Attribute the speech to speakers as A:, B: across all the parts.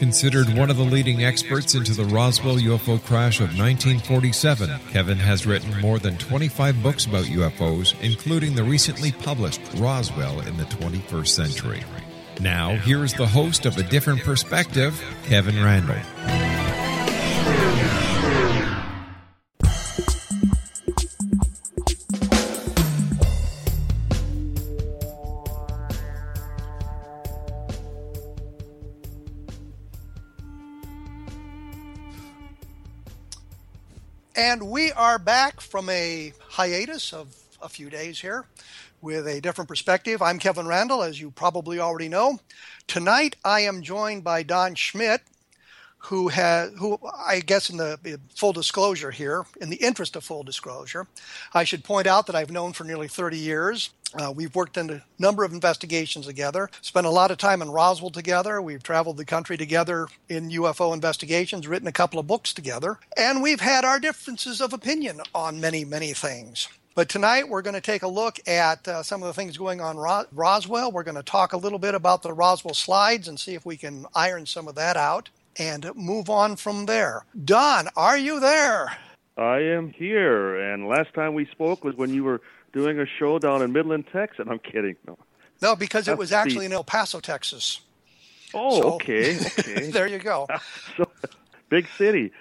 A: Considered one of the leading experts into the Roswell UFO crash of 1947, Kevin has written more than 25 books about UFOs, including the recently published Roswell in the 21st Century. Now, here is the host of A Different Perspective, Kevin Randle.
B: Are back from a hiatus of a few days here with a different perspective. I'm Kevin Randle, as you probably already know. Tonight I am joined by Don Schmitt, who has, who I guess, in the full disclosure here, in the interest of full disclosure, I should point out that I've known for nearly 30 years. Uh, we've worked in a number of investigations together, spent a lot of time in Roswell together. We've traveled the country together in UFO investigations, written a couple of books together, and we've had our differences of opinion on many, many things. But tonight we're going to take a look at uh, some of the things going on Ro- Roswell. We're going to talk a little bit about the Roswell slides and see if we can iron some of that out and move on from there. Don, are you there?
C: I am here, and last time we spoke was when you were doing a show down in Midland, Texas. I'm kidding. No,
B: no because it was actually in El Paso, Texas.
C: Oh,
B: So-
C: okay, okay.
B: there you go.
C: so, big city.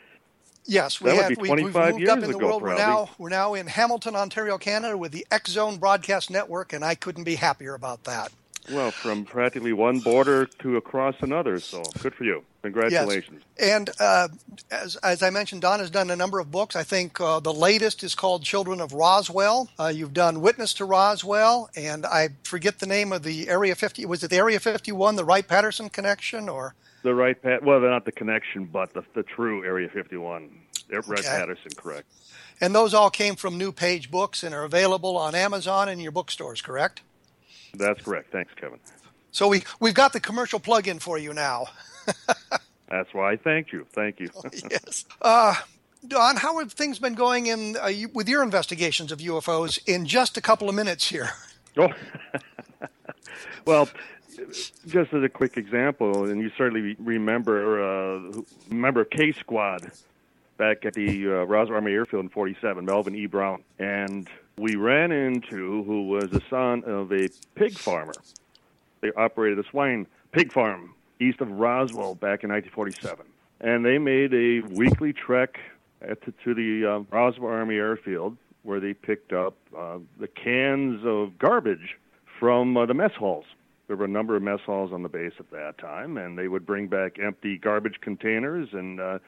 B: Yes, we
C: That would
B: have.
C: be
B: we, we've
C: 25
B: moved up
C: years
B: in the
C: ago,
B: world. We're now we're now in Hamilton, Ontario, Canada, with the X Zone Broadcast Network, and I couldn't be happier about that.
C: Well, from practically one border to across another. So good for you. Congratulations.
B: And uh, as, as I mentioned, Don has done a number of books. I think uh, the latest is called Children of Roswell. Uh, you've done Witness to Roswell, and I forget the name of the Area 50. Was it the Area 51, the Wright Patterson connection, or
C: The right pat. Well, not the connection, but the the true Area 51. Wright
B: okay.
C: Patterson, correct?
B: and those all came from New Page Books and are available on Amazon and your bookstores, correct?
C: That's correct. Thanks, Kevin.
B: So we we've got the commercial plug-in for you now.
C: That's why I thank you. Thank you.
B: yes. Uh, Don, how have things been going in uh, you, with your investigations of UFOs in just a couple of minutes here?
C: Oh, well, just as a quick example, and you certainly remember uh, remember K Squad back at the uh, Roswell Army Airfield in '47, Melvin E. Brown, and we ran into who was the son of a pig farmer. They operated a swine pig farm east of Roswell back in 1947. and they made a weekly trek to, to the uh, Roswell Army Airfield where they picked up uh, the cans of garbage from uh, the mess halls. There were a number of mess halls on the base at that time, and they would bring back empty garbage containers and uh,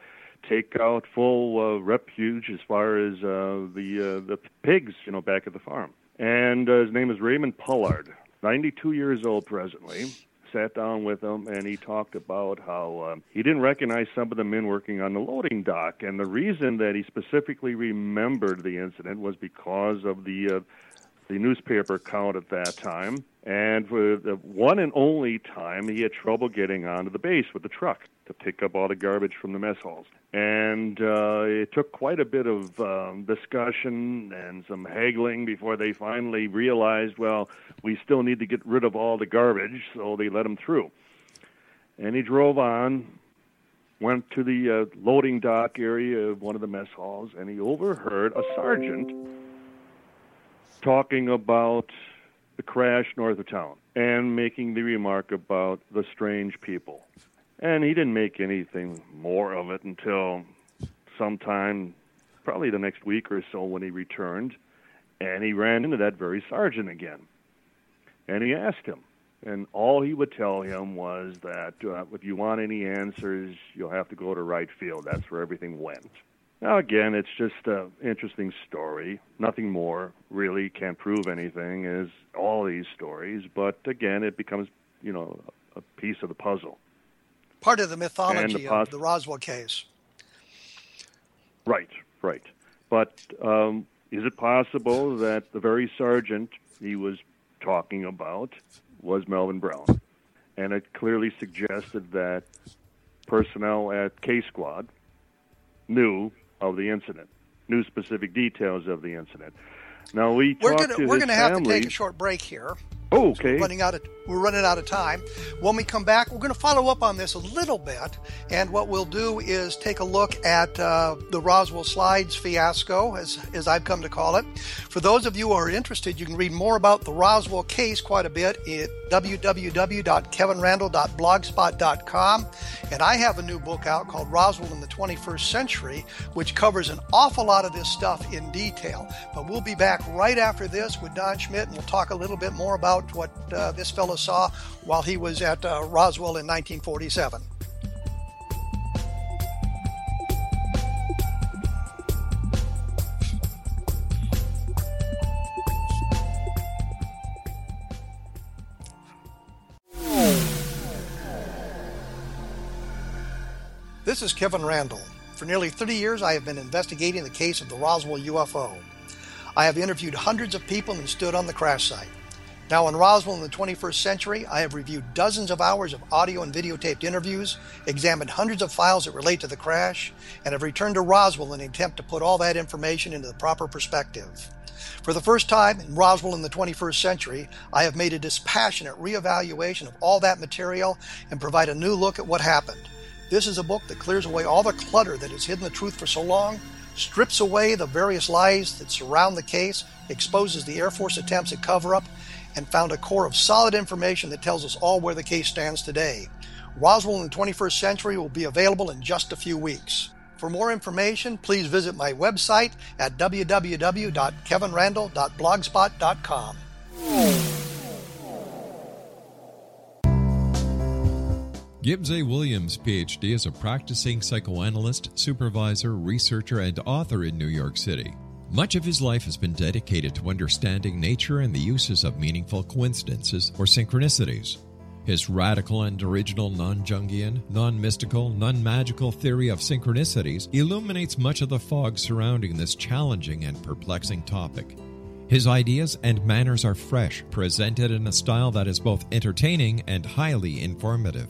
C: take out full uh, refuge as far as uh, the uh, the pigs, you know, back at the farm. And uh, his name is Raymond Pollard, 92 years old presently. Sat down with him, and he talked about how uh, he didn't recognize some of the men working on the loading dock, and the reason that he specifically remembered the incident was because of the uh, the newspaper count at that time. And for the one and only time, he had trouble getting onto the base with the truck to pick up all the garbage from the mess halls. And uh, it took quite a bit of um, discussion and some haggling before they finally realized, well, we still need to get rid of all the garbage, so they let him through. And he drove on, went to the uh, loading dock area of one of the mess halls, and he overheard a sergeant talking about the crash north of town and making the remark about the strange people. And he didn't make anything more of it until sometime, probably the next week or so, when he returned, and he ran into that very sergeant again. And he asked him, and all he would tell him was that uh, if you want any answers, you'll have to go to Wright Field. That's where everything went. Now, again, it's just an interesting story. Nothing more really can't prove anything as all these stories, but again, it becomes, you know, a piece of the puzzle.
B: Part of the mythology the pos- of the Roswell case.
C: Right, right. But um, is it possible that the very sergeant he was talking about was Melvin Brown? And it clearly suggested that personnel at K Squad knew of the incident, knew specific details of the incident. Now we
B: we're
C: gonna,
B: to we're
C: going
B: to have to take a short break here.
C: Oh, okay.
B: We're running out of we're running out of time. When we come back, we're going to follow up on this a little bit, and what we'll do is take a look at uh, the Roswell slides fiasco, as as I've come to call it. For those of you who are interested, you can read more about the Roswell case quite a bit at www.kevinrandle.blogspot.com, and I have a new book out called Roswell in the 21st Century, which covers an awful lot of this stuff in detail. But we'll be back right after this with Don Schmitt, and we'll talk a little bit more about about what uh, this fellow saw while he was at uh, Roswell in 1947. This is Kevin Randle. For nearly 30 years, I have been investigating the case of the Roswell UFO. I have interviewed hundreds of people and stood on the crash site. Now, in Roswell in the 21st century, I have reviewed dozens of hours of audio and videotaped interviews, examined hundreds of files that relate to the crash, and have returned to Roswell in an attempt to put all that information into the proper perspective. For the first time in Roswell in the 21st century, I have made a dispassionate reevaluation of all that material and provide a new look at what happened. This is a book that clears away all the clutter that has hidden the truth for so long, strips away the various lies that surround the case, exposes the Air Force attempts at cover up, and found a core of solid information that tells us all where the case stands today. Roswell in the 21st Century will be available in just a few weeks. For more information, please visit my website at www.kevinrandle.blogspot.com.
A: Gibbs A. Williams, PhD, is a practicing psychoanalyst, supervisor, researcher, and author in New York City. Much of his life has been dedicated to understanding nature and the uses of meaningful coincidences or synchronicities. His radical and original non Jungian, non mystical, non magical theory of synchronicities illuminates much of the fog surrounding this challenging and perplexing topic. His ideas and manners are fresh, presented in a style that is both entertaining and highly informative.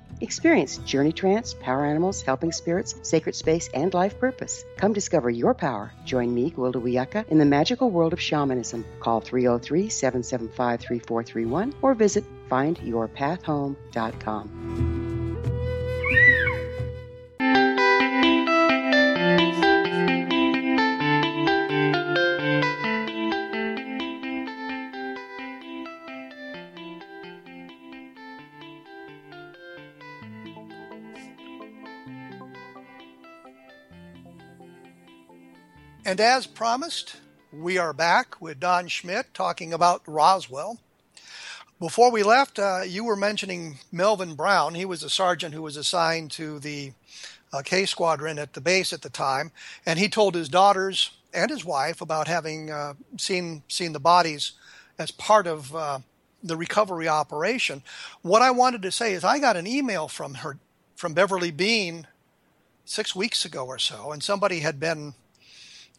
D: Experience journey trance, power animals, helping spirits, sacred space, and life purpose. Come discover your power. Join me, Gwilda Wiyaka, in the magical world of shamanism. Call 303 775 3431 or visit findyourpathhome.com.
B: And as promised, we are back with Don Schmitt talking about Roswell. Before we left, uh, you were mentioning Melvin Brown. He was a sergeant who was assigned to the uh, K Squadron at the base at the time, and he told his daughters and his wife about having uh, seen seen the bodies as part of uh, the recovery operation. What I wanted to say is, I got an email from her from Beverly Bean six weeks ago or so, and somebody had been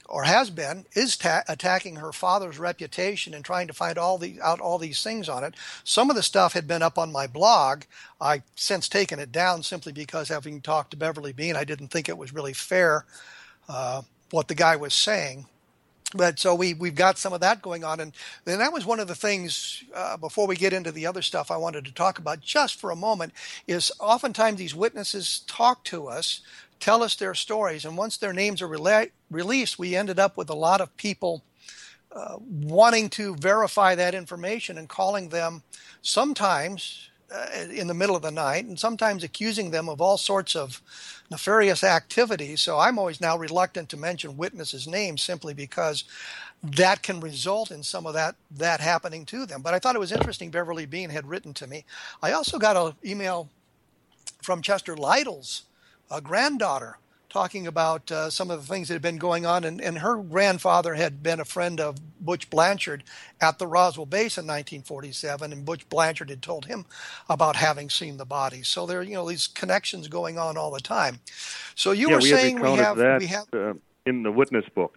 B: or has been, is ta- attacking her father's reputation and trying to find all the out all these things on it. Some of the stuff had been up on my blog. I since taken it down simply because having talked to Beverly Bean, I didn't think it was really fair uh, what the guy was saying. But so we we've got some of that going on, and then that was one of the things. Uh, before we get into the other stuff, I wanted to talk about just for a moment is oftentimes these witnesses talk to us tell us their stories. And once their names are rela- released, we ended up with a lot of people uh, wanting to verify that information and calling them sometimes uh, in the middle of the night and sometimes accusing them of all sorts of nefarious activities. So I'm always now reluctant to mention witnesses' names simply because that can result in some of that that happening to them. But I thought it was interesting. Beverly Bean had written to me. I also got an email from Chester Lytle's a granddaughter talking about uh, some of the things that had been going on. And, and, her grandfather had been a friend of Butch Blanchard at the Roswell base in 1947, and Butch Blanchard had told him about having seen the bodies. So there, are you know, these connections going on all the time. So you
C: yeah,
B: were
C: we
B: saying we have we have
C: uh, in the witness book.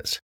E: is.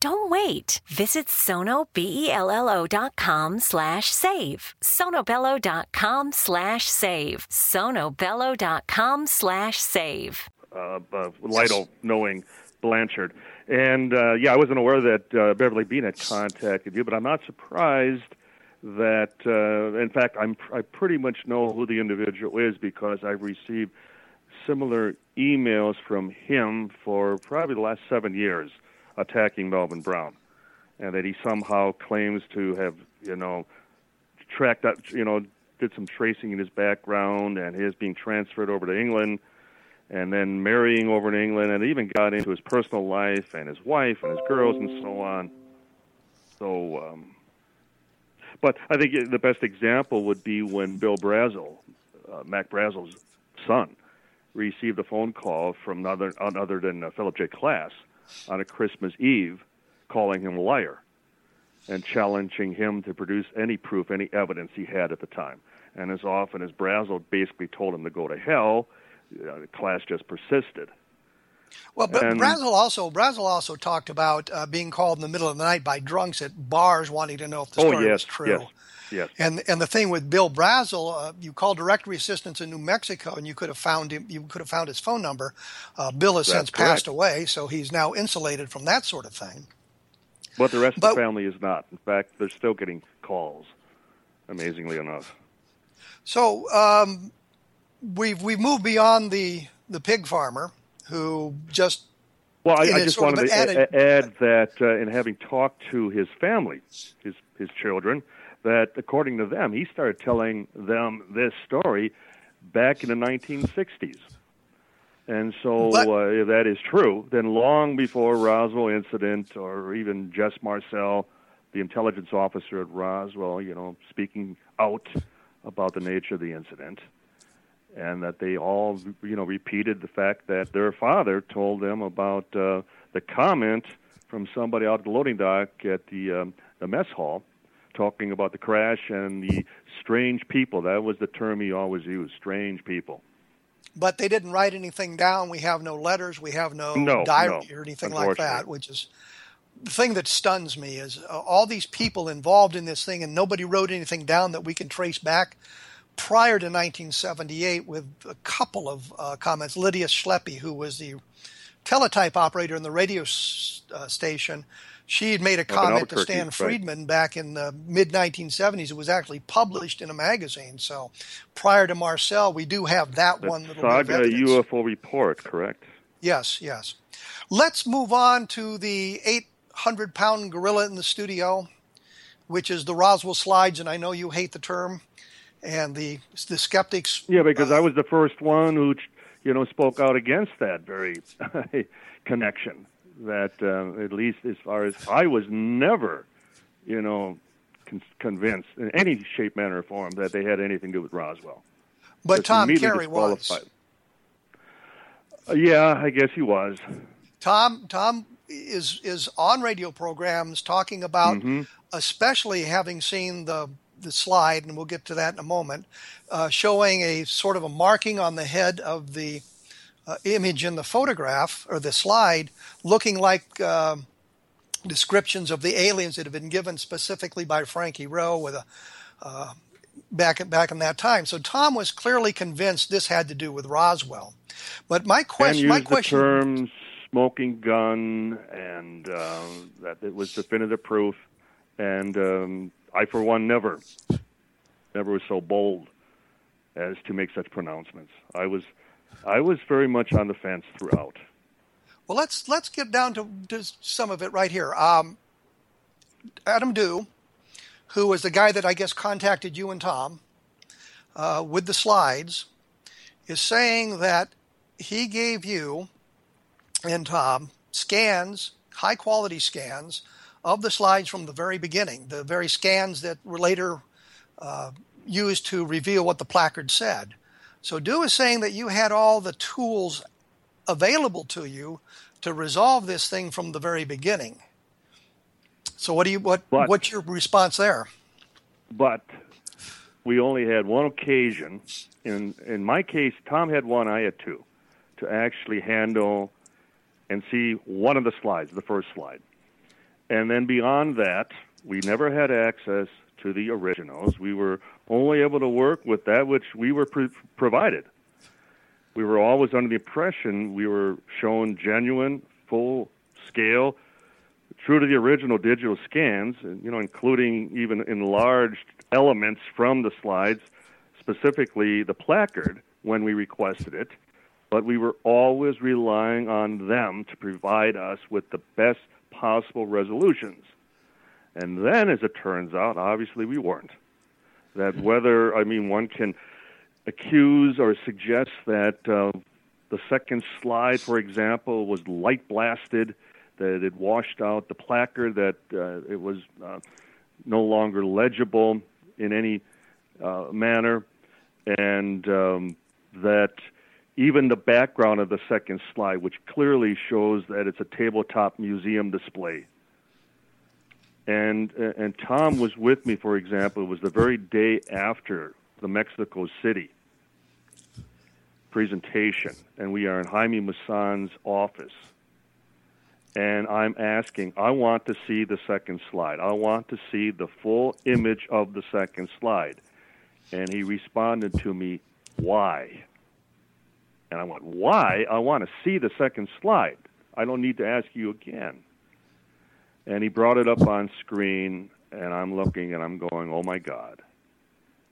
F: Don't wait. Visit sonobello.com slash save. sonobello.com slash save. sonobello.com slash save.
C: Uh, uh, Lytle knowing Blanchard. And uh, yeah, I wasn't aware that uh, Beverly Bean had contacted you, but I'm not surprised that, uh, in fact, I'm, I pretty much know who the individual is because I've received similar emails from him for probably the last seven years attacking Melvin Brown. And that he somehow claims to have, you know, tracked up, you know, did some tracing in his background and his being transferred over to England and then marrying over in England and even got into his personal life and his wife and his girls and so on. So, um, but I think the best example would be when Bill Brazel, uh, Mac Brazel's son, received a phone call from none other, than uh, Philip J. Klass on a Christmas Eve calling him a liar and challenging him to produce any proof, any evidence he had at the time. And as often as Brazel basically told him to go to hell, uh, Klass just persisted.
B: Well, but and, Brazel also Brazel also talked about uh, being called in the middle of the night by drunks at bars wanting to know if the
C: oh,
B: story
C: yes,
B: was true.
C: Yes. Yes.
B: And and the thing with Bill Brazel, uh, you called directory assistance in New Mexico, and you could have found him. You could have found his phone number. Uh, Bill has
C: That's
B: since
C: correct.
B: passed away, so he's now insulated from that sort of thing.
C: But the rest
B: But-
C: of the family is not. In fact, they're still getting calls. Amazingly enough.
B: So um, we've we've moved beyond the the pig farmer who just
C: Well, I, I just wanted to
B: an
C: a- add that uh, in having talked to his family, his his children, that according to them, he started telling them this story back in the 1960s. And so,
B: But-
C: uh, if that is true, then long before Roswell incident, or even Jess Marcel, the intelligence officer at Roswell, you know, speaking out about the nature of the incident, and that they all, you know, repeated the fact that their father told them about uh, the comment from somebody out at the loading dock at the um, the mess hall, talking about the crash and the strange people. That was the term he always used: strange people.
B: but they didn't write anything down. We have no letters. We have no,
C: No,
B: diary
C: no,
B: or anything like that, which is the thing that stuns me is uh, all these people involved in this thing and nobody wrote anything down that we can trace back prior to 1978 with a couple of uh, comments. Lydia Sleppy, who was the teletype operator in the radio s- uh, station, she had made a comment to Stan
C: right.
B: Friedman back in the mid 1970s. It was actually published in a magazine. So prior to Marcel, we do have that
C: The
B: one little bit of
C: Saga. UFO report, correct?
B: Yes, yes. Let's move on to the 800 pound gorilla in the studio, which is the Roswell slides. And I know you hate the term. And the the skeptics.
C: Yeah, because I was the first one who, you know, spoke out against that very connection. That uh, at least as far as I was never, you know, con- convinced in any shape, manner, or form that they had anything to do with Roswell.
B: But
C: Just
B: Tom Carey was.
C: Uh, yeah, I guess he was.
B: Tom Tom is is on radio programs talking about,
C: Mm-hmm.
B: especially having seen the the slide, and we'll get to that in a moment, uh, showing a sort of a marking on the head of the uh, image in the photograph or the slide, looking like uh, descriptions of the aliens that have been given specifically by Frankie Rowe with a uh, back back in that time. So Tom was clearly convinced this had to do with Roswell. But my question, my
C: the
B: question,
C: term smoking gun, and uh, that it was definitive proof. And um, I, for one, never, never was so bold as to make such pronouncements. I was, I was very much on the fence throughout.
B: Well, let's let's get down to, to some of it right here. Um, Adam Dew, who was the guy that I guess contacted you and Tom uh, with the slides, is saying that he gave you and Tom scans, high quality scans of the slides from the very beginning, the very scans that were later uh, used to reveal what the placard said. So Dew is saying that you had all the tools available to you to resolve this thing from the very beginning. So what do you what
C: But-
B: what's your response there?
C: But we only had one occasion. In in my case, Tom had one, I had two, to actually handle and see one of the slides, the first slide. And then beyond that, we never had access to the originals. We were only able to work with that which we were pro- provided. We were always under the impression we were shown genuine, full scale true to the original digital scans, you know, including even enlarged elements from the slides, specifically the placard when we requested it, but we were always relying on them to provide us with the best possible resolutions. And then, as it turns out, obviously we weren't. That whether, I mean, one can accuse or suggest that uh, the second slide, for example, was light blasted, that it washed out the placard, that uh, it was uh, no longer legible in any uh, manner, and um, that even the background of the second slide, which clearly shows that it's a tabletop museum display. And uh, and Tom was with me, for example. It was the very day after the Mexico City presentation, and we are in Jaime Maussan's office. And I'm asking, I want to see the second slide. I want to see the full image of the second slide. And he responded to me, Why? And I went, Why? I want to see the second slide. I don't need to ask you again. And he brought it up on screen, and I'm looking and I'm going, Oh my God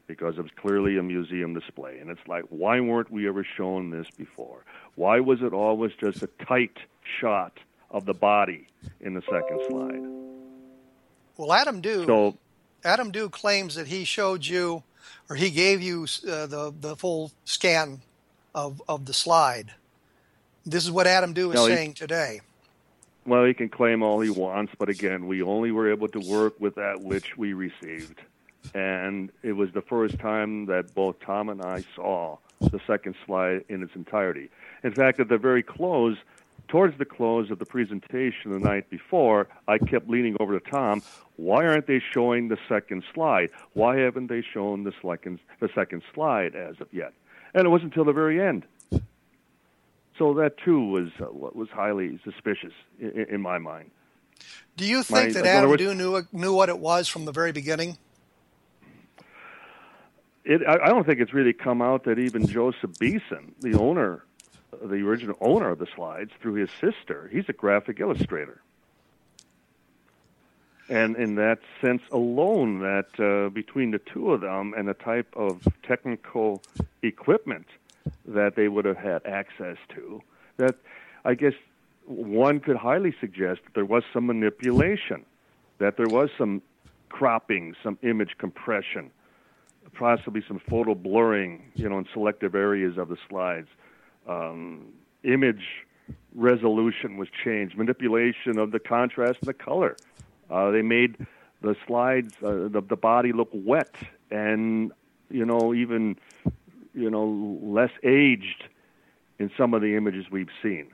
C: because it was clearly a museum display. And it's like, why weren't we ever shown this before? Why was it always just a tight shot of the body in the second slide?
B: Well, Adam Dew,
C: so,
B: Adam Dew claims that he showed you, or he gave you uh, the the full scan of of the slide. This is what Adam Dew is no, saying today.
C: Well, he can claim all he wants, but again, we only were able to work with that which we received and it was the first time that both Tom and I saw the second slide in its entirety. In fact, at the very close, towards the close of the presentation the night before, I kept leaning over to Tom. Why aren't they showing the second slide? Why haven't they shown the second, the second slide as of yet? And it wasn't until the very end. So that too was uh, was highly suspicious in, in my mind.
B: Do you think my, that Adam words, Dew knew knew what it was from the very beginning?
C: it, I, I don't think it's really come out that even Joseph Beeson, the owner, the original owner of the slides, through his sister, he's a graphic illustrator. And in that sense alone, that uh, between the two of them and the type of technical equipment that they would have had access to, that I guess one could highly suggest that there was some manipulation, that there was some cropping, some image compression, possibly some photo blurring, you know, in selective areas of the slides. Um, image resolution was changed, manipulation of the contrast and the color. Uh, they made the slides, uh, the, the body look wet and, you know, even, you know, less aged in some of the images we've seen.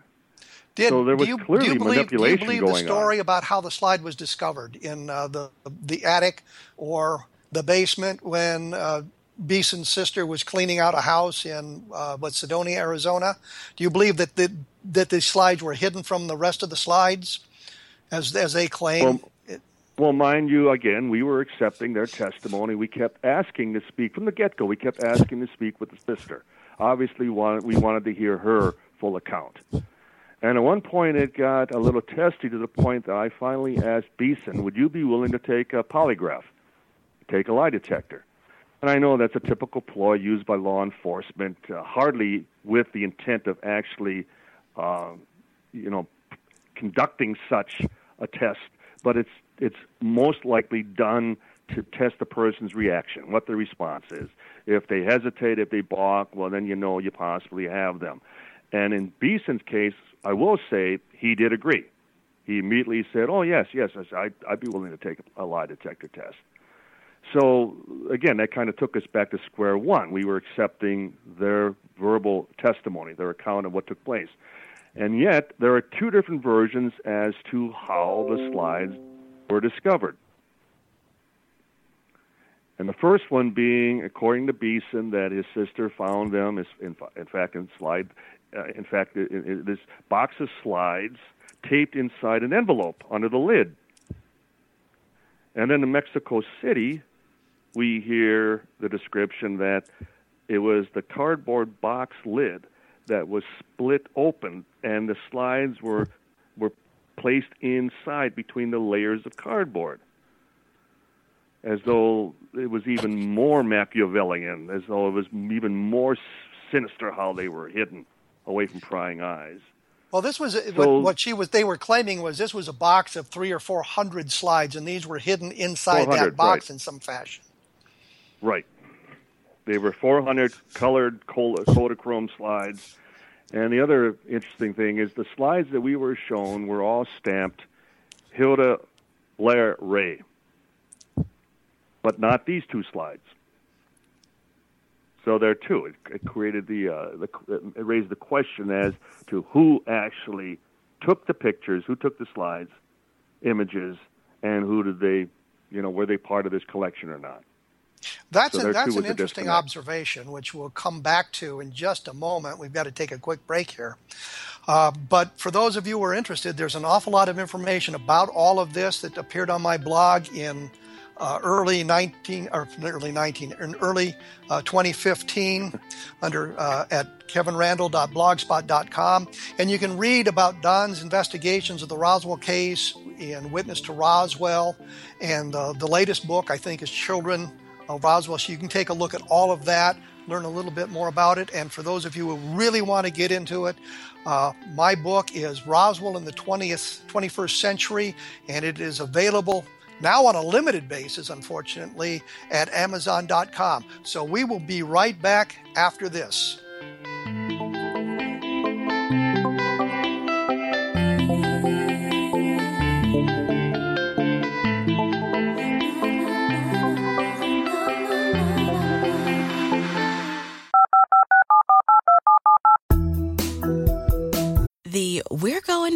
B: Did,
C: so there was
B: you,
C: clearly
B: do you believe,
C: manipulation
B: do you believe the story
C: on.
B: about how the slide was discovered in uh, the the attic or the basement when uh, Beeson's sister was cleaning out a house in uh, what Sedona, Arizona. Do you believe that the, that the slides were hidden from the rest of the slides, as as they claim?
C: Well, well, mind you, again, we were accepting their testimony. We kept asking to speak from the get go. We kept asking to speak with the sister. Obviously, we wanted to hear her full account. And at one point, it got a little testy to the point that I finally asked Beeson, "Would you be willing to take a polygraph?" take a lie detector. And I know that's a typical ploy used by law enforcement, uh, hardly with the intent of actually, uh, you know, conducting such a test, but it's it's most likely done to test the person's reaction, what the response is. If they hesitate, if they balk, well, then you know you possibly have them. And in Beeson's case, I will say he did agree. He immediately said, "Oh yes, yes, I'd, I'd be willing to take a lie detector test." So again, that kind of took us back to square one. We were accepting their verbal testimony, their account of what took place. And yet, there are two different versions as to how the slides were discovered. And the first one being, according to Beeson, that his sister found them, in, fact, in slide, uh, in fact, this box of slides taped inside an envelope under the lid. And then in Mexico City, we hear the description that it was the cardboard box lid that was split open and the slides were were placed inside between the layers of cardboard. As though it was even more Machiavellian, as though it was even more sinister how they were hidden away from prying eyes.
B: Well, this was so, what, what, she was. They were claiming was this was a box of three or four hundred slides, and these were hidden inside that box
C: right.
B: in some fashion.
C: Right. They were 400 colored Kodachrome slides. And the other interesting thing is the slides that we were shown were all stamped Hilda Blair Ray, but not these two slides. So there too, it, it created the, uh, the it raised the question as to who actually took the pictures, who took the slides, images, and who did they, you know, were they part of this collection or not?
B: That's so a, that's an interesting observation, which we'll come back to in just a moment. We've got to take a quick break here. Uh, but for those of you who are interested, there's an awful lot of information about all of this that appeared on my blog in uh, early 19 or early 19 in early uh, 2015 under uh, at kevinrandle.blogspot.com and you can read about Don's investigations of the Roswell case and Witness to Roswell and uh, the latest book I think is Children of Roswell so you can take a look at all of that learn a little bit more about it and for those of you who really want to get into it uh, my book is Roswell in the 20th 21st century and it is available now on a limited basis, unfortunately, at Amazon.com. So we will be right back after this.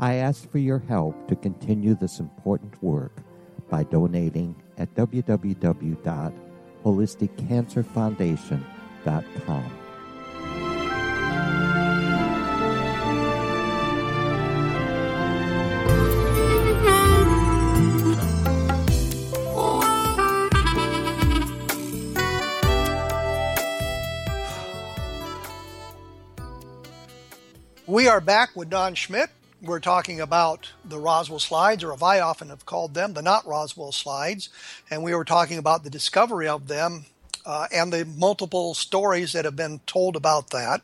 G: I ask for your help to continue this important work by donating at www.holisticcancerfoundation.com.
B: We are back with Don Schmitt. We're talking about the Roswell slides, or as I often have called them, the not Roswell slides. And we were talking about the discovery of them uh, and the multiple stories that have been told about that.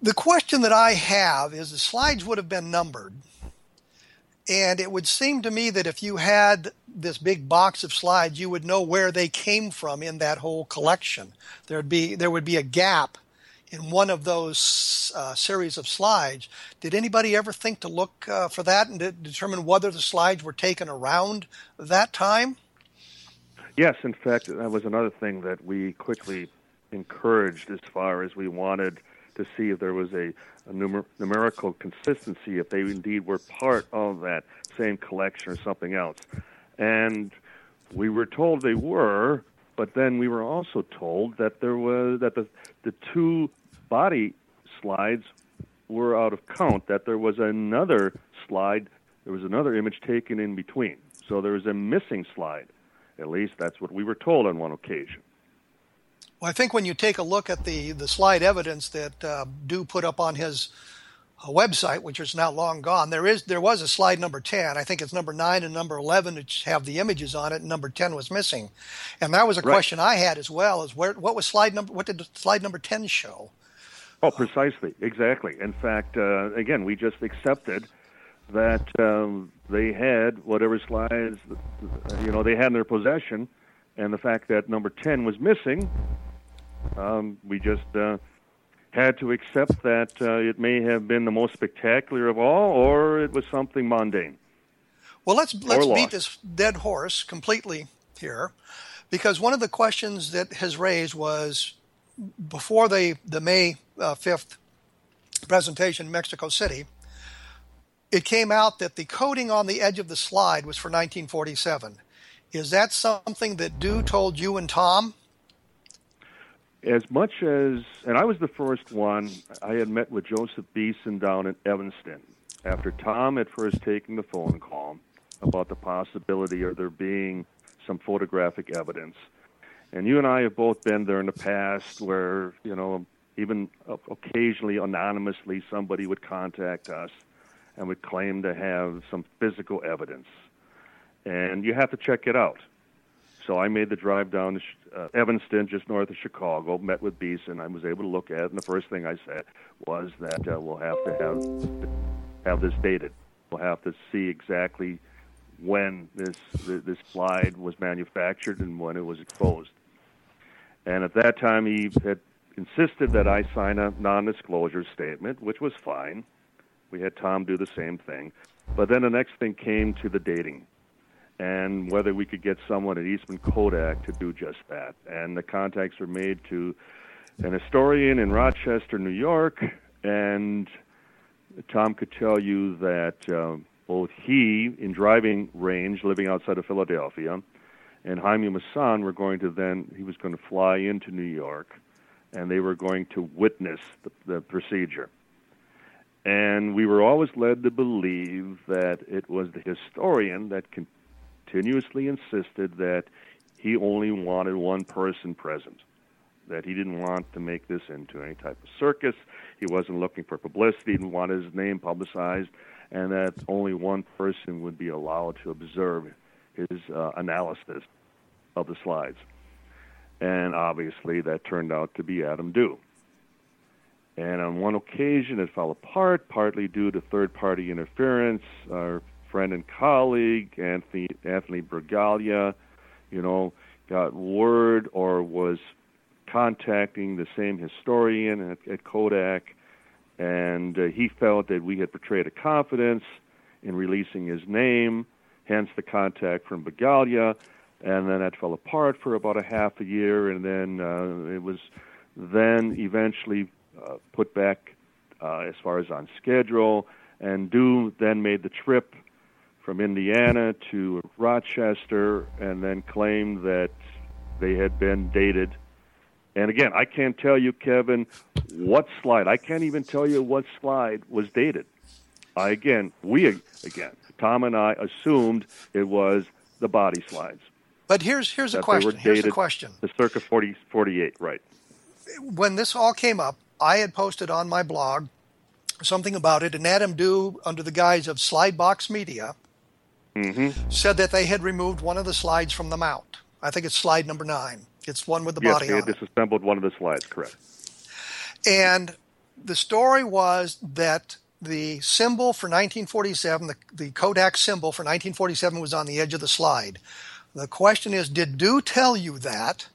B: The question that I have is the slides would have been numbered. And it would seem to me that if you had this big box of slides, you would know where they came from in that whole collection. There'd be there would be a gap in one of those uh, series of slides. Did anybody ever think to look uh, for that and determine whether the slides were taken around that time?
C: Yes, in fact, that was another thing that we quickly encouraged as far as we wanted to see if there was a, a numer- numerical consistency, if they indeed were part of that same collection or something else. And we were told they were, but then we were also told that there was that the the two body slides were out of count, that there was another slide, there was another image taken in between. So there was a missing slide. At least that's what we were told on one occasion.
B: Well, I think when you take a look at the, the slide evidence that uh, Dew put up on his uh, website, which is now long gone, there is there was a slide number 10. I think it's number 9 and number 11 which have the images on it, and number 10 was missing. And that was a right. question I had as well, is where what was slide number what did slide number 10 show?
C: Oh, precisely, exactly. In fact, uh, again, we just accepted that um, they had whatever slides you know they had in their possession, and the fact that number ten was missing, um, we just uh, had to accept that uh, it may have been the most spectacular of all, or it was something mundane.
B: Well, let's let's beat this dead horse completely here, because one of the questions that has raised was before the the May uh, 5th presentation in Mexico City, it came out that the coding on the edge of the slide was for 1947. Is that something that Dew told you and Tom?
C: As much as, and I was the first one, I had met with Joseph Beeson down in Evanston after Tom had first taken the phone call about the possibility of there being some photographic evidence. And you and I have both been there in the past where, you know, even occasionally anonymously somebody would contact us and would claim to have some physical evidence. And you have to check it out. So I made the drive down to uh, Evanston, just north of Chicago, met with Beeson. I was able to look at it, and the first thing I said was that uh, we'll have to have have this dated. We'll have to see exactly when this this slide was manufactured and when it was exposed. And at that time, he had insisted that I sign a non disclosure statement, which was fine. We had Tom do the same thing. But then the next thing came to the dating and whether we could get someone at Eastman Kodak to do just that. And the contacts were made to an historian in Rochester, New York, and Tom could tell you that uh, both he, in driving range, living outside of Philadelphia, and Jaime Maussan were going to then he was going to fly into New York, and they were going to witness the, the procedure. And we were always led to believe that it was the historian that continuously insisted that he only wanted one person present, that he didn't want to make this into any type of circus. He wasn't looking for publicity, didn't want his name publicized, and that only one person would be allowed to observe his uh, analysis of the slides. And obviously, that turned out to be Adam Dew. And on one occasion, it fell apart, partly due to third party interference. Friend and colleague, Anthony, Anthony Bragalia, you know, got word or was contacting the same historian at, at Kodak, and uh, he felt that we had betrayed a confidence in releasing his name, hence the contact from Bragalia, and then that fell apart for about a half a year, and then uh, it was then eventually uh, put back uh, as far as on schedule. And Dew then made the trip from Indiana to Rochester and then claimed that they had been dated. And again, I can't tell you, Kevin, what slide. I can't even tell you what slide was dated. I, again, we, again, Tom and I assumed it was the body slides.
B: But here's here's a question. Here's the question.
C: The circa 40, 48, right.
B: When this all came up, I had posted on my blog something about it, and Adam Dew, under the guise of Slidebox Media,
C: mm-hmm.
B: said that they had removed one of the slides from the mount. I think it's slide number nine. It's one with the
C: yes,
B: body
C: they
B: had
C: disassembled one of the slides, correct.
B: And the story was that the symbol for 1947, the, the Kodak symbol for 1947 was on the edge of the slide. The question is, did Dew tell you that?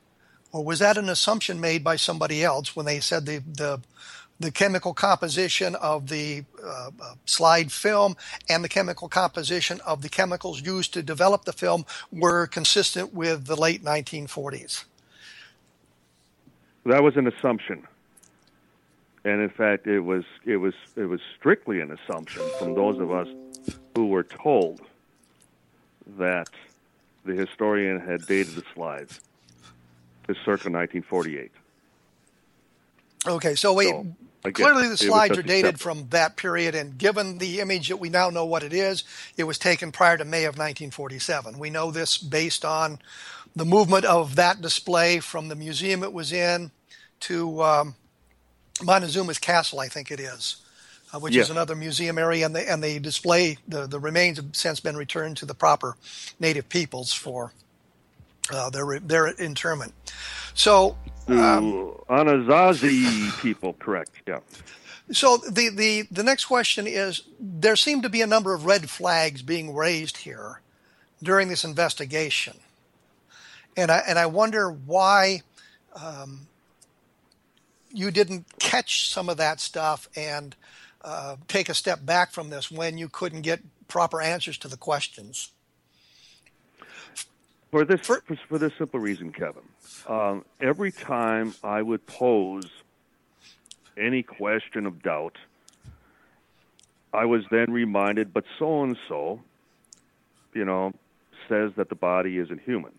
B: or was that an assumption made by somebody else when they said the the, the chemical composition of the uh, uh, slide film and the chemical composition of the chemicals used to develop the film were consistent with the late 1940s?
C: That was an assumption, and in fact, it was it was it was strictly an assumption from those of us who were told that the historian had dated the slides to circa 1948.
B: Okay, so wait. So, again, clearly, the slides are dated from that period, and given the image that we now know what it is, it was taken prior to May of 1947. We know this based on the movement of that display from the museum it was in to um, Montezuma's Castle, I think it is, uh, which yes. is another museum area, and the and the display, the the remains have since been returned to the proper native peoples for uh, their their interment. So,
C: um, Anasazi people, correct? Yeah.
B: So the, the the next question is: There seem to be a number of red flags being raised here during this investigation, and I and I wonder why um, you didn't catch some of that stuff and uh, take a step back from this when you couldn't get proper answers to the questions.
C: For this, for, for this simple reason, Kevin. Um, every time I would pose any question of doubt, I was then reminded, but so and so, you know, says that the body isn't human.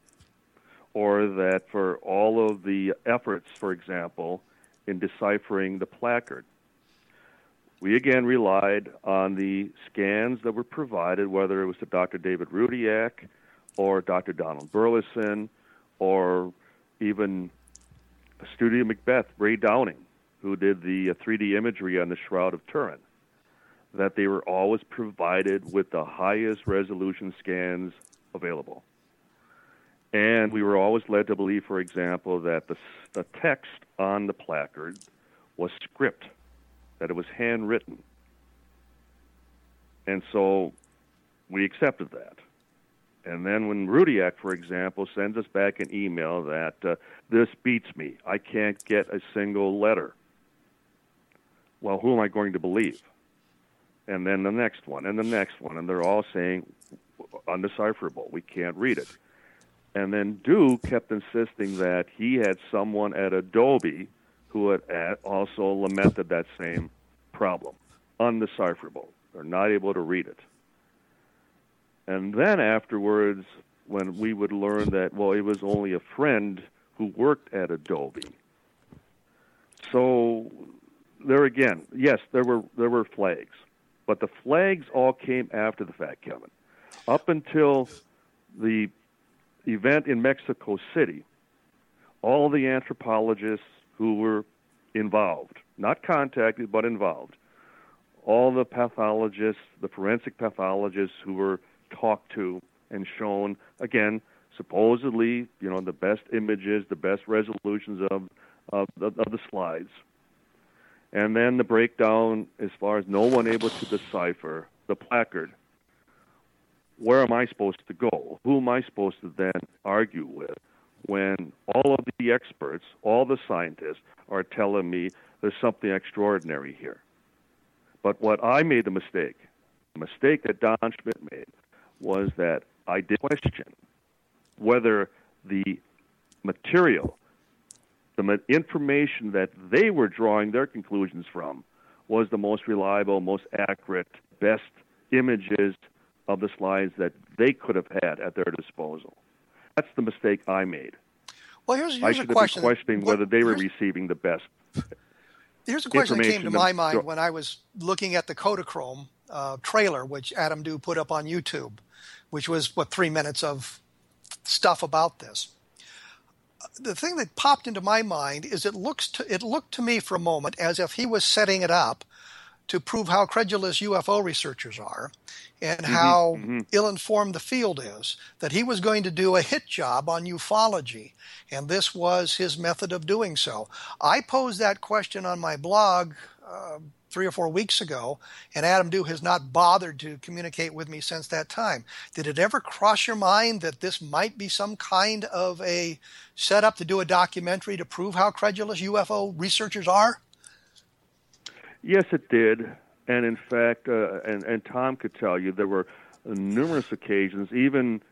C: Or that for all of the efforts, for example, in deciphering the placard, we again relied on the scans that were provided, whether it was to Dr. David Rudiak or Dr. Donald Burleson, or even Studio Macbeth, Ray Downing, who did the 3D uh, imagery on the Shroud of Turin, that they were always provided with the highest resolution scans available. And we were always led to believe, for example, that the, the text on the placard was script, that it was handwritten. And so we accepted that. And then when Rudiak, for example, sends us back an email that uh, this beats me, I can't get a single letter. Well, who am I going to believe? And then the next one, and the next one, and they're all saying undecipherable. We can't read it. And then Dew kept insisting that he had someone at Adobe who had also lamented that same problem, undecipherable. They're not able to read it. And then afterwards, when we would learn that well, it was only a friend who worked at Adobe. So there again, yes, there were there were flags, but the flags all came after the fact, Kevin. Up until the event in Mexico City, all the anthropologists who were involved, not contacted but involved, all the pathologists, the forensic pathologists who were talked to and shown again supposedly you know the best images the best resolutions of of of the slides. And then the breakdown as far as no one able to decipher the placard. Where am i supposed to go? Who am i supposed to then argue with when all of the experts all the scientists are telling me there's something extraordinary here? But what i made the mistake the mistake that don schmitt made was that I did question whether the material, the information that they were drawing their conclusions from, was the most reliable, most accurate, best images of the slides that they could have had at their disposal. That's the mistake I made.
B: Well, here's, here's
C: I should
B: a question.
C: Have been questioning
B: what,
C: whether they were receiving the best.
B: Here's a question that came to my mind when I was looking at the Kodachrome uh, trailer, which Adam Dew put up on YouTube which was what three minutes of stuff about this. The thing that popped into my mind is it looks to, it looked to me for a moment as if he was setting it up to prove how credulous UFO researchers are and mm-hmm, how mm-hmm. ill-informed the field is that he was going to do a hit job on ufology and this was his method of doing so i posed that question on my blog uh, three or four weeks ago, and Adam Dew has not bothered to communicate with me since that time. Did it ever cross your mind that this might be some kind of a setup to do a documentary to prove how credulous UFO researchers are?
C: Yes, it did. And in fact, uh, and, and Tom could tell you, there were numerous occasions, even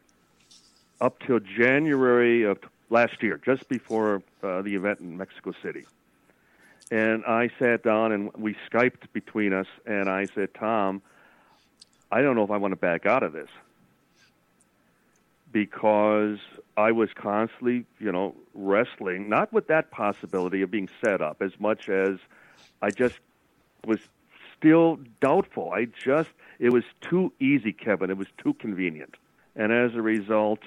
C: up till January of last year, just before uh, the event in Mexico City and I sat down and we Skyped between us, and I said, Tom, I don't know if I want to back out of this because I was constantly, you know, wrestling, not with that possibility of being set up as much as I just was still doubtful. I just, it was too easy, Kevin. It was too convenient. And as a result,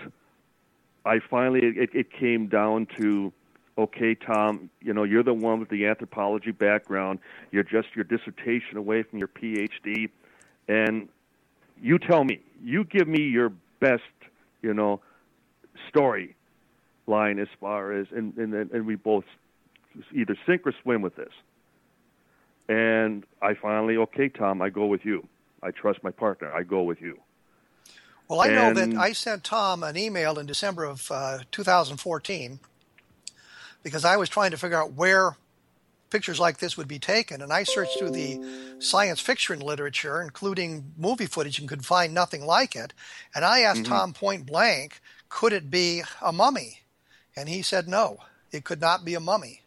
C: I finally, it, it came down to okay, Tom, you know, you're the one with the anthropology background. You're just your dissertation away from your PhD. And you tell me, you give me your best, you know, story line as far as, and, and, and we both either sink or swim with this. And I finally, okay, Tom, I go with you. I trust my partner. I go with you.
B: Well, I and, know that I sent Tom an email in December of uh, 2014 because I was trying to figure out where pictures like this would be taken. And I searched through the science fiction literature, including movie footage, and could find nothing like it. And I asked mm-hmm. Tom point blank, could it be a mummy? And he said, no, it could not be a mummy.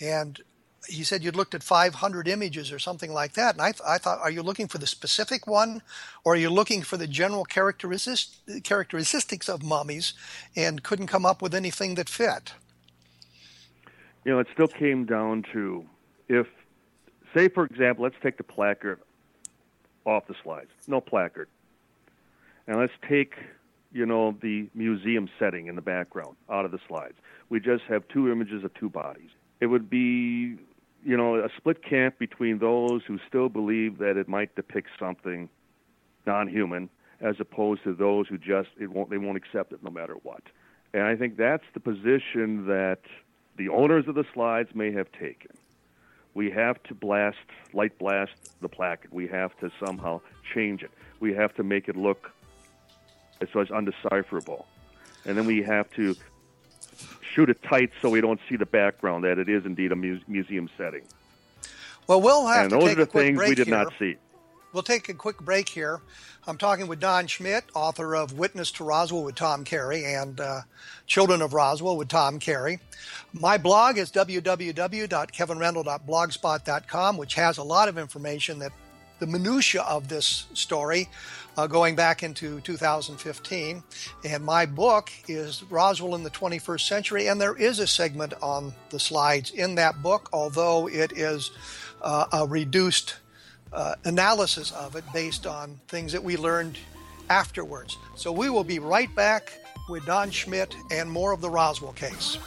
B: And he said you'd looked at 500 images or something like that. And I, th- I thought, are you looking for the specific one, or are you looking for the general characteristics characteristics of mummies, and couldn't come up with anything that fit?
C: You know, it still came down to if, say, for example, let's take the placard off the slides. No placard. And let's take, you know, the museum setting in the background out of the slides. We just have two images of two bodies. It would be, you know, a split camp between those who still believe that it might depict something non-human, as opposed to those who just it won't they won't accept it no matter what. And I think that's the position that the owners of the slides may have taken. We have to blast, light blast the placard. We have to somehow change it. We have to make it look as as undecipherable. And then we have to shoot it tight so we don't see the background that it is indeed a mu- museum setting.
B: Well, we'll have
C: and
B: to
C: those
B: take
C: are the things we did
B: here.
C: not see.
B: We'll take a quick break here. I'm talking with Don Schmitt, author of Witness to Roswell with Tom Carey and uh, Children of Roswell with Tom Carey. My blog is www.kevinrandle.blogspot.com, which has a lot of information that the minutia of this story uh, going back into 2015. And my book is Roswell in the 21st Century, and there is a segment on the slides in that book, although it is uh, a reduced uh, analysis of it based on things that we learned afterwards. So we will be right back with Don Schmitt and more of the Roswell case.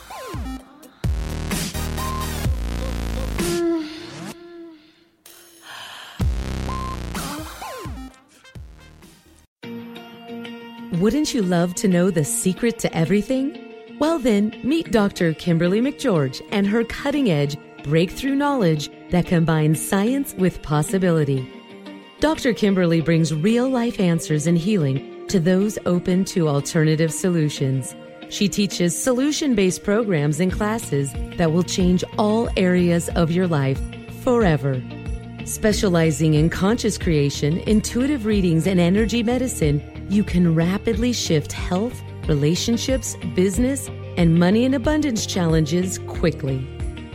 H: Wouldn't you love to know the secret to everything? Well, then, meet Dr. Kimberly McGeorge and her cutting edge breakthrough knowledge that combines science with possibility. Dr. Kimberly brings real life answers and healing to those open to alternative solutions. She teaches solution based programs and classes that will change all areas of your life forever. Specializing in conscious creation, intuitive readings, and energy medicine, you can rapidly shift health, relationships, business, and money and abundance challenges quickly.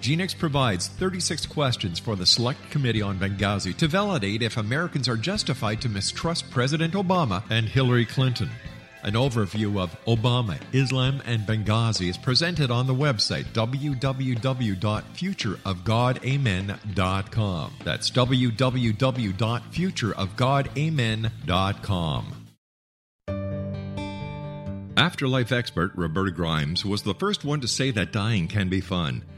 A: GeneX provides 36 questions for the Select Committee on Benghazi to validate if Americans are justified to mistrust President Obama and Hillary Clinton. An overview of Obama, Islam, and Benghazi is presented on the website www.futureofgodamen.com. That's www.futureofgodamen.com. Afterlife expert Roberta Grimes was the first one to say that dying can be fun.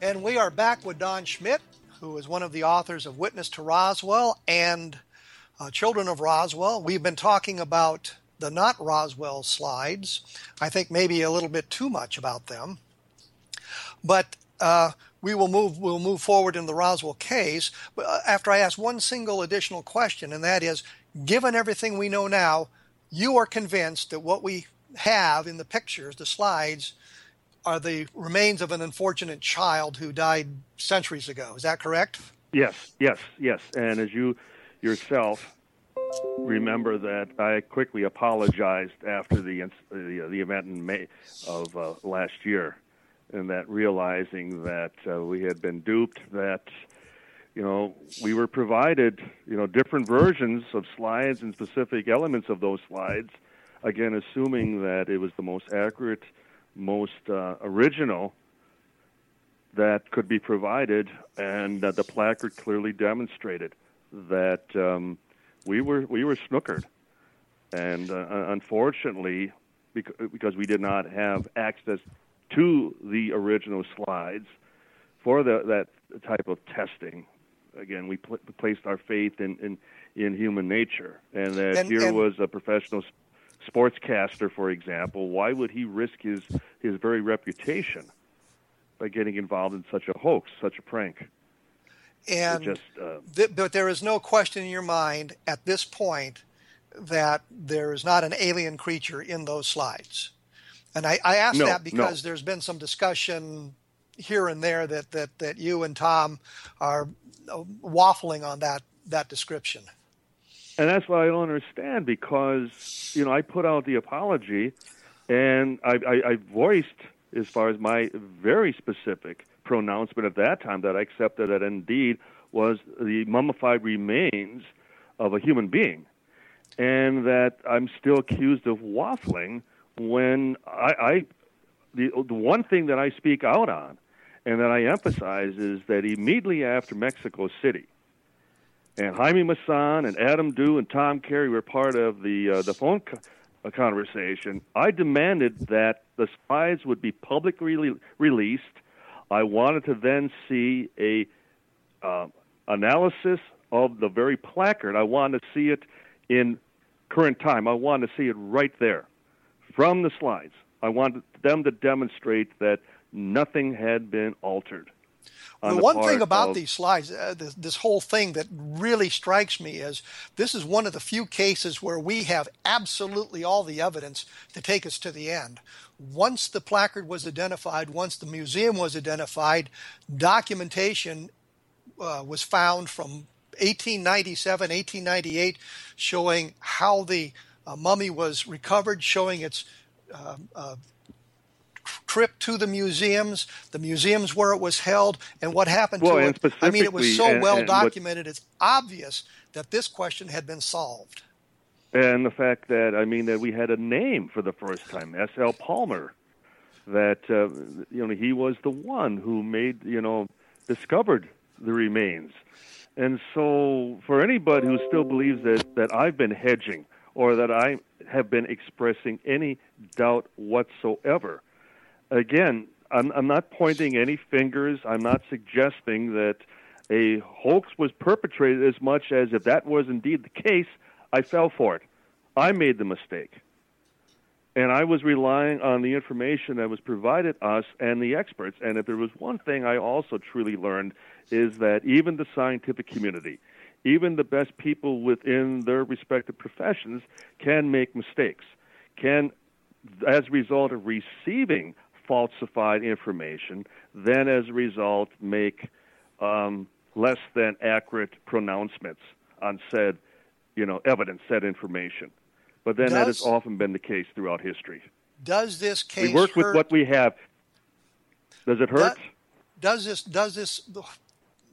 B: And we are back with Don Schmitt, who is one of the authors of Witness to Roswell and uh, Children of Roswell. We've been talking about the not Roswell slides. I think maybe a little bit too much about them. But uh, we will move we'll move forward in the Roswell case uh, after I ask one single additional question, and that is, given everything we know now, you are convinced that what we have in the pictures, the slides, are the remains of an unfortunate child who died centuries ago. Is that correct?
C: Yes, yes, yes. And as you yourself remember that I quickly apologized after the the, the event in May of uh, last year, and that realizing that uh, we had been duped, that you know we were provided you know different versions of slides and specific elements of those slides, again assuming that it was the most accurate most uh, original that could be provided, and uh, the placard clearly demonstrated that um, we were we were snookered, and uh, unfortunately, because, we did not have access to the original slides for the, that type of testing. Again, we pl- placed our faith in, in, in human nature, and that and, here and was a professional sportscaster, for example, why would he risk his his very reputation by getting involved in such a hoax, such a prank?
B: And just, uh, th- but there is no question in your mind at this point that there is not an alien creature in those slides. And I, I ask
C: no,
B: that because
C: no.
B: there's been some discussion here and there that, that, that you and Tom are uh, waffling on that that description.
C: And that's what I don't understand because, you know, I put out the apology and I, I, I voiced, as far as my very specific pronouncement at that time, that I accepted that indeed was the mummified remains of a human being. And that I'm still accused of waffling when I, I the, the one thing that I speak out on and that I emphasize is that immediately after Mexico City, and Jaime Maussan and Adam Dew and Tom Carey were part of the uh, the phone co- uh, conversation. I demanded that the slides would be publicly re- released. I wanted to then see a uh, analysis of the very placard. I wanted to see it in current time. I wanted to see it right there from the slides. I wanted them to demonstrate that nothing had been altered
B: the,
C: the
B: one thing about
C: of,
B: these slides, uh, this, this, whole thing that really strikes me is this is one of the few cases where we have absolutely all the evidence to take us to the end. once the placard was identified, once the museum was identified, documentation uh, was found from 1897, 1898, showing how the uh, mummy was recovered, showing its uh, uh, trip to the museums, the museums where it was held, and what happened
C: well,
B: to
C: it.
B: I mean, it was so
C: and,
B: well
C: and
B: documented. What, it's obvious that this question had been solved.
C: And the fact that I mean that we had a name for the first time, S. L. Palmer, that uh, you know he was the one who made you know discovered the remains. And so, for anybody who still believes that, that I've been hedging or that I have been expressing any doubt whatsoever, again, I'm, I'm not pointing any fingers. I'm not suggesting that a hoax was perpetrated as much as if that was indeed the case, I fell for it. I made the mistake. And I was relying on the information that was provided us and the experts. And if there was one thing I also truly learned is that even the scientific community, even the best people within their respective professions can make mistakes, can, as a result of receiving falsified information, then as a result make um, less than accurate pronouncements on said, you know, evidence, said information. But then
B: does,
C: that has often been the case throughout history.
B: Does this case
C: we work
B: hurt,
C: with what we have? Does it hurt?
B: Does this does this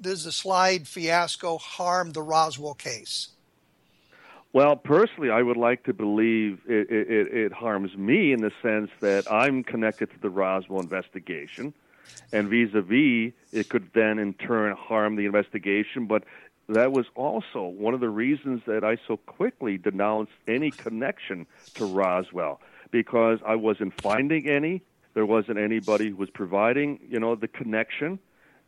B: does the slide fiasco harm the Roswell case?
C: Well, personally, I would like to believe it, it, it, harms me in the sense that I'm connected to the Roswell investigation, and vis-a-vis, it could then in turn harm the investigation. But that was also one of the reasons that I so quickly denounced any connection to Roswell because I wasn't finding any. There wasn't anybody who was providing, you know, the connection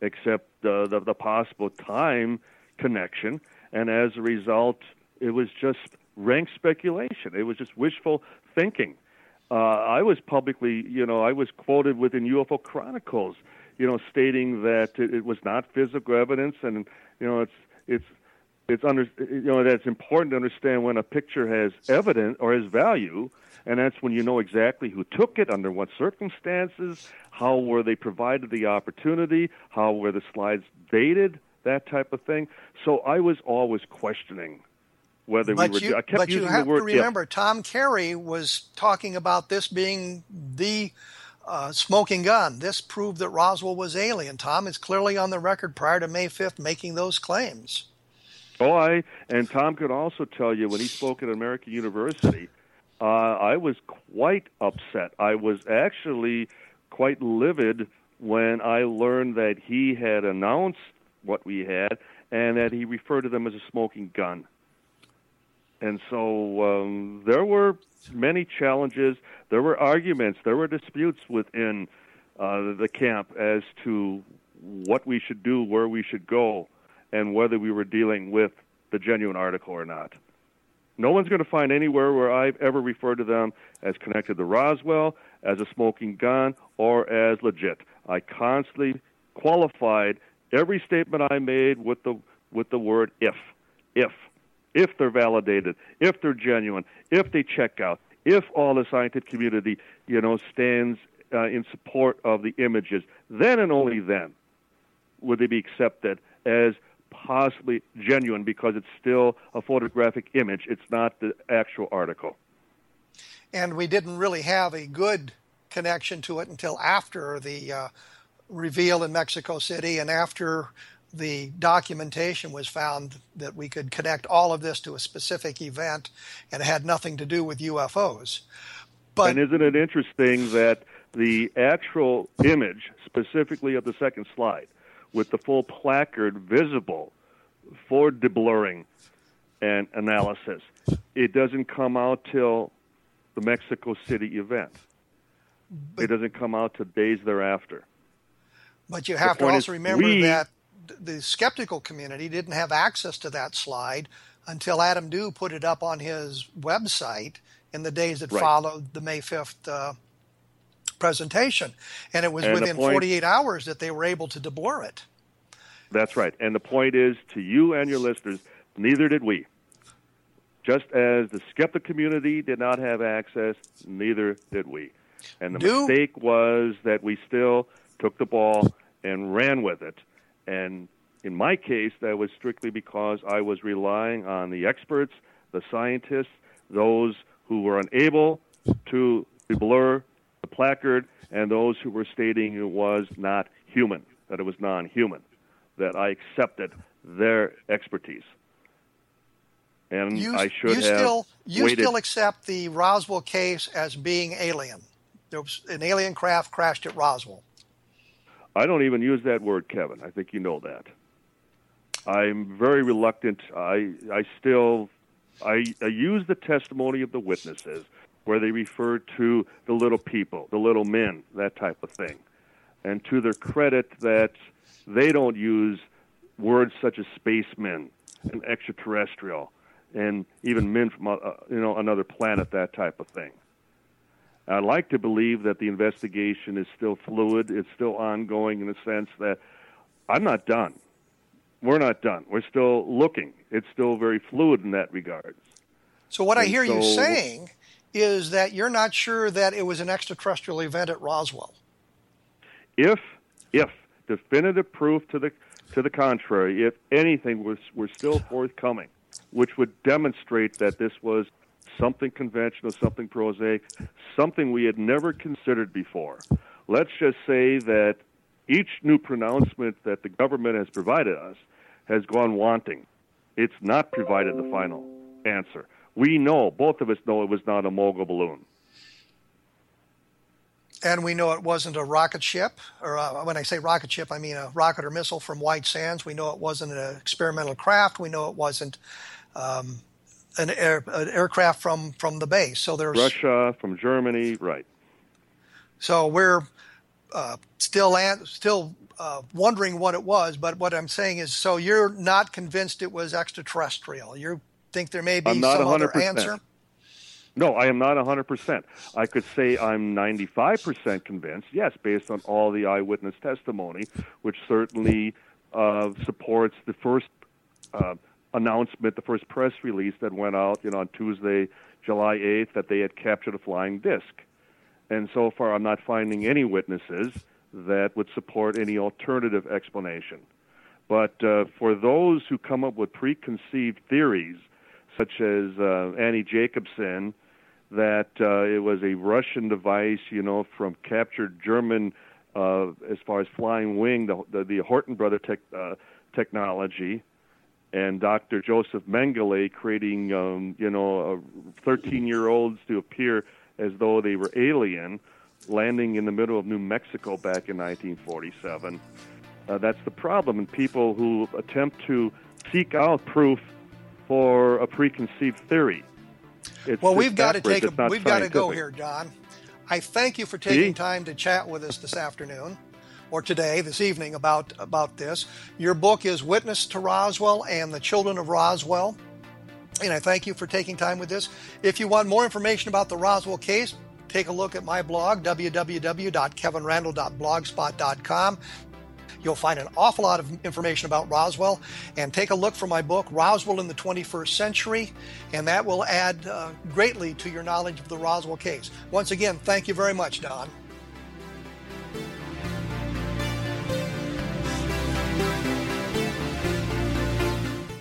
C: except the, the, the possible time connection. And as a result, it was just rank speculation. It was just wishful thinking. Uh, I was publicly, you know, I was quoted within UFO Chronicles, you know, stating that it, it was not physical evidence, and you know, it's it's it's under you know that's important to understand when a picture has evidence or has value, and that's when you know exactly who took it, under what circumstances, how were they provided the opportunity, how were the slides dated, that type of thing. So I was always questioning whether
B: but
C: we were.
B: You,
C: I kept
B: but
C: using
B: you have
C: the word
B: to remember,
C: if.
B: Tom Carey was talking about this being the uh, smoking gun. This proved that Roswell was alien. Tom is clearly on the record prior to May 5th making those claims.
C: Oh, I and Tom could also tell you when he spoke at American University, uh, I was quite upset. I was actually quite livid when I learned that he had announced what we had and that he referred to them as a smoking gun. And so um, there were many challenges. There were arguments. There were disputes within uh, the camp as to what we should do, where we should go, and whether we were dealing with the genuine article or not. No one's going to find anywhere where I've ever referred to them as connected to Roswell, as a smoking gun, or as legit. I constantly qualified every statement I made with the with the word if. If. If they're validated, if they're genuine, if they check out, if all the scientific community, you know, stands uh, in support of the images, then and only then would they be accepted as possibly genuine because it's still a photographic image. It's not the actual article.
B: And we didn't really have a good connection to it until after the uh, reveal in Mexico City and after the documentation was found that we could connect all of this to a specific event and it had nothing to do with UFOs.
C: But and isn't it interesting that the actual image, specifically of the second slide, with the full placard visible for deblurring and analysis. It doesn't come out till the Mexico City event. But, it doesn't come out till days thereafter.
B: But you have to also remember we, that the skeptical community didn't have access to that slide until Adam Dew put it up on his website in the days that
C: right.
B: followed the May 5th uh, presentation. And it was
C: and
B: within
C: point,
B: 48 hours that they were able to deblur it.
C: That's right. And the point is to you and your listeners, neither did we. Just as the skeptic community did not have access, neither did we. And the
B: Do-
C: mistake was that we still took the ball and ran with it. And in my case, that was strictly because I was relying on the experts, the scientists, those who were unable to blur the placard, and those who were stating it was not human, that it was non human, that I accepted their expertise. And
B: You,
C: I should
B: you
C: have
B: still you
C: waited.
B: still accept the Roswell case as being alien. There was an alien craft crashed at Roswell.
C: I don't even use that word, Kevin. I think you know that. I'm very reluctant. I I still I, I use the testimony of the witnesses where they refer to the little people, the little men, that type of thing. And to their credit that they don't use words such as spacemen and extraterrestrial and even men from uh, you know another planet, that type of thing. I'd like to believe that the investigation is still fluid, it's still ongoing in the sense that I'm not done. We're not done. We're still looking. It's still very fluid in that regard.
B: So what I
C: And
B: hear you saying is that you're not sure that it was an extraterrestrial event at Roswell.
C: If if definitive proof to the to the contrary, if anything was were still forthcoming, which would demonstrate that this was something conventional, something prosaic, something we had never considered before. Let's just say that each new pronouncement that the government has provided us has gone wanting. It's not provided the final answer. We know, both of us know it was not a mogul balloon.
B: And we know it wasn't a rocket ship, or uh, when I say rocket ship, I mean a rocket or missile from White Sands. We know it wasn't an experimental craft. We know it wasn't um, an, air, an aircraft from, from the base. So there's
C: Russia, from Germany, right.
B: So we're uh, still an, still uh, wondering what it was, but what I'm saying is, so you're not convinced it was extraterrestrial. You think there may be
C: I'm not
B: some other
C: 100%.
B: answer.
C: No, I am not 100%. I could say I'm 95% convinced, yes, based on all the eyewitness testimony, which certainly uh, supports the first uh, announcement, the first press release that went out you know, on Tuesday, July 8th, that they had captured a flying disc. And so far, I'm not finding any witnesses that would support any alternative explanation. But uh, for those who come up with preconceived theories, such as uh, Annie Jacobson, that uh, it was a Russian device, you know, from captured German, uh, as far as flying wing, the, the, the Horten brother tech, uh, technology, and Dr. Joseph Mengele creating, um, you know, 13 year olds to appear as though they were alien, landing in the middle of New Mexico back in 1947. Uh, that's the problem, and people who attempt to seek out proof for a preconceived theory. It's
B: Well, we've got to take a, we've got to go here, John. I thank you for taking
C: See?
B: time to chat with us this afternoon or today, this evening about about this. Your book is Witness to Roswell and the Children of Roswell. And I thank you for taking time with this. If you want more information about the Roswell case, take a look at my blog, www.kevinrandle.blogspot.com. You'll find an awful lot of information about Roswell. And take a look for my book, Roswell in the 21st Century, and that will add uh, greatly to your knowledge of the Roswell case. Once again, thank you very much, Don.